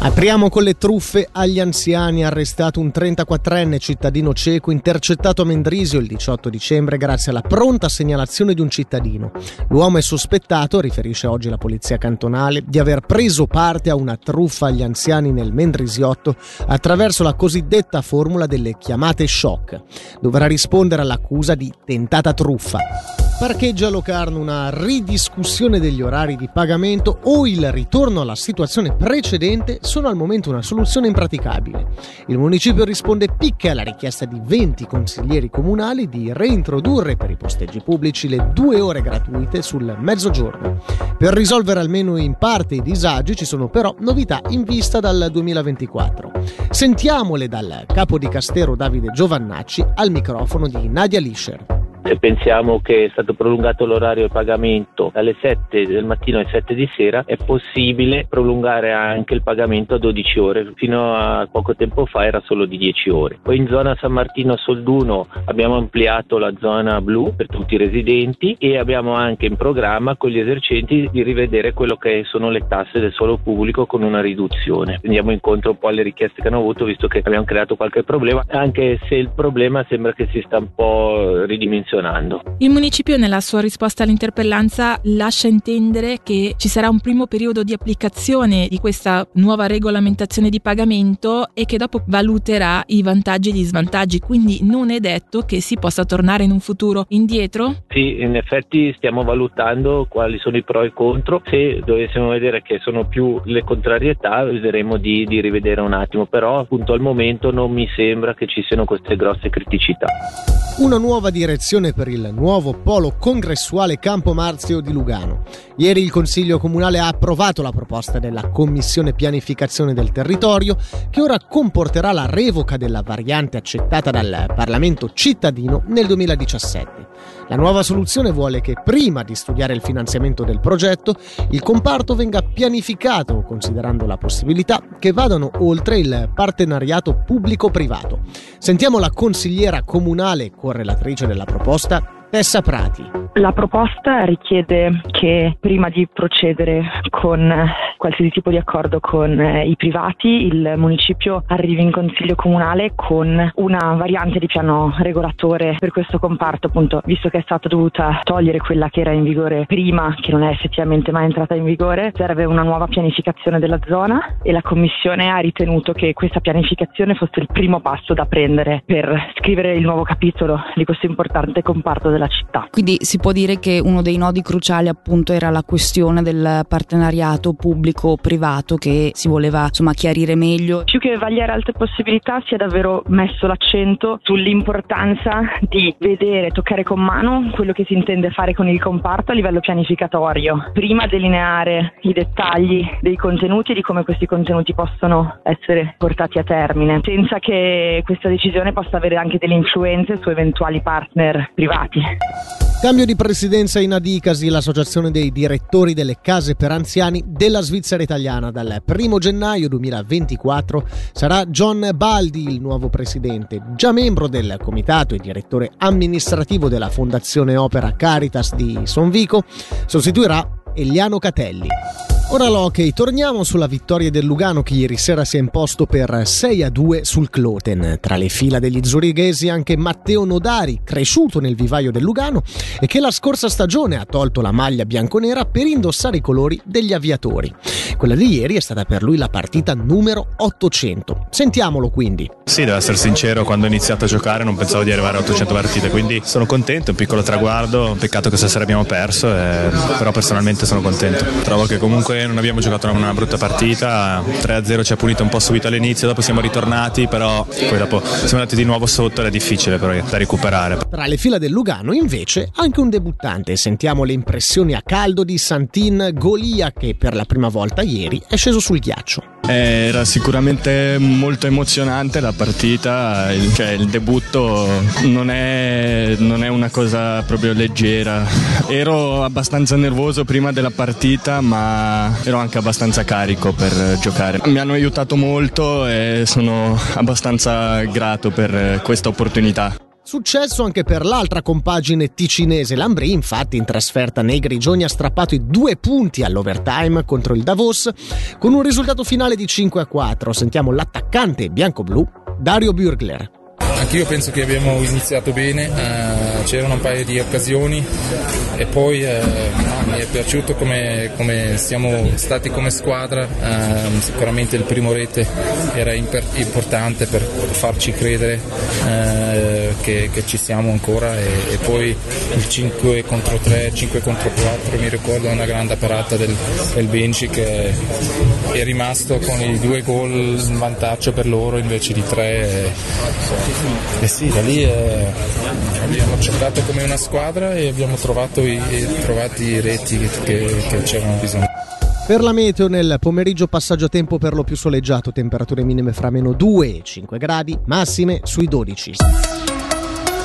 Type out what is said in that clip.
Apriamo con le truffe agli anziani. Arrestato un 34enne cittadino cieco intercettato a Mendrisio il 18 dicembre grazie alla pronta segnalazione di un cittadino. L'uomo è sospettato, riferisce oggi la polizia cantonale, di aver preso parte a una truffa agli anziani nel Mendrisiotto attraverso la cosiddetta formula delle chiamate shock. Dovrà rispondere all'accusa di tentata truffa. Parcheggia Locarno una ridiscussione degli orari di pagamento o il ritorno alla situazione precedente sono al momento una soluzione impraticabile. Il municipio risponde picche alla richiesta di 20 consiglieri comunali di reintrodurre per i posteggi pubblici le due ore gratuite sul mezzogiorno. Per risolvere almeno in parte i disagi ci sono però novità in vista dal 2024. Sentiamole dal capo di Castero Davide Giovannacci al microfono di Nadia Lischer. Se pensiamo che è stato prolungato l'orario di pagamento dalle 7 del mattino alle 7 di sera, è possibile prolungare anche il pagamento a 12 ore. Fino a poco tempo fa era solo di 10 ore. Poi in zona San Martino Solduno abbiamo ampliato la zona blu per tutti i residenti e abbiamo anche in programma con gli esercenti di rivedere quello che sono le tasse del suolo pubblico con una riduzione. Andiamo incontro un po' alle richieste che hanno avuto visto che abbiamo creato qualche problema, anche se il problema sembra che si sta un po' ridimensionando funzionando. Il municipio nella sua risposta all'interpellanza lascia intendere che ci sarà un primo periodo di applicazione di questa nuova regolamentazione di pagamento e che dopo valuterà i vantaggi e gli svantaggi, quindi non è detto che si possa tornare in un futuro indietro? Sì, in effetti stiamo valutando quali sono i pro e i contro, se dovessimo vedere che sono più le contrarietà vedremo di, di rivedere un attimo, però appunto al momento non mi sembra che ci siano queste grosse criticità. Una nuova direzione per il nuovo polo congressuale Campo Marzio di Lugano. Ieri il Consiglio Comunale ha approvato la proposta della Commissione Pianificazione del Territorio che ora comporterà la revoca della variante accettata dal Parlamento cittadino nel 2017. La nuova soluzione vuole che prima di studiare il finanziamento del progetto, il comparto venga pianificato considerando la possibilità che vadano oltre il partenariato pubblico-privato. Sentiamo la consigliera comunale correlatrice della proposta, Tessa Prati. La proposta richiede che prima di procedere con qualsiasi tipo di accordo con eh, i privati, il municipio arrivi in consiglio comunale con una variante di piano regolatore per questo comparto, appunto, visto che è stata dovuta togliere quella che era in vigore prima, che non è effettivamente mai entrata in vigore, serve una nuova pianificazione della zona e la commissione ha ritenuto che questa pianificazione fosse il primo passo da prendere per scrivere il nuovo capitolo di questo importante comparto della città. Quindi si può dire che uno dei nodi cruciali appunto era la questione del partenariato pubblico-privato che si voleva insomma chiarire meglio. Più che vagliare altre possibilità si è davvero messo l'accento sull'importanza di vedere, toccare con mano quello che si intende fare con il comparto a livello pianificatorio, prima delineare i dettagli dei contenuti e di come questi contenuti possono essere portati a termine, senza che questa decisione possa avere anche delle influenze su eventuali partner privati. Cambio di presidenza in Adicasi, l'associazione dei direttori delle case per anziani della Svizzera italiana. Dal 1 gennaio 2024 sarà John Baldi il nuovo presidente, già membro del comitato e direttore amministrativo della Fondazione Opera Caritas di Sonvico, sostituirà Eliano Catelli. Ora l'hockey, torniamo sulla vittoria del Lugano che ieri sera si è imposto per 6 a 2 sul Cloten. Tra le fila degli zurighesi anche Matteo Nodari, cresciuto nel vivaio del Lugano e che la scorsa stagione ha tolto la maglia bianconera per indossare i colori degli aviatori. Quella di ieri è stata per lui la partita numero 800. Sentiamolo quindi. Sì, devo essere sincero, quando ho iniziato a giocare non pensavo di arrivare a 800 partite, quindi sono contento, un piccolo traguardo, peccato che stasera abbiamo perso, eh, però personalmente sono contento. Trovo che comunque non abbiamo giocato una brutta partita, 3-0 ci ha punito un po' subito all'inizio, dopo siamo ritornati, però poi dopo siamo andati di nuovo sotto, era difficile però da recuperare. Tra le fila del Lugano invece anche un debuttante, sentiamo le impressioni a caldo di Santin Golia che per la prima volta ieri è sceso sul ghiaccio. Era sicuramente molto emozionante la partita, cioè il debutto non è, non è una cosa proprio leggera. Ero abbastanza nervoso prima della partita ma ero anche abbastanza carico per giocare. Mi hanno aiutato molto e sono abbastanza grato per questa opportunità. Successo anche per l'altra compagine ticinese. Lambri, infatti, in trasferta nei Grigioni ha strappato i due punti all'overtime contro il Davos con un risultato finale di 5 a 4. Sentiamo l'attaccante bianco-blu Dario Bürgler. Anch'io penso che abbiamo iniziato bene, eh, c'erano un paio di occasioni e poi eh, mi è piaciuto come, come, siamo stati come squadra, eh, sicuramente il primo rete era imper- importante per farci credere eh, che, che, ci siamo ancora e, e, poi il 5 contro 3, 5 contro 4 mi ricordo una grande parata del, del Benci che è rimasto con i due gol in vantaggio per loro invece di tre e sì, da lì eh, abbiamo giocato come una squadra e abbiamo trovato i, trovato i reti che, che c'erano bisogno. Per la meteo nel pomeriggio passaggio a tempo per lo più soleggiato, temperature minime fra meno 2 e 5 gradi, massime sui 12.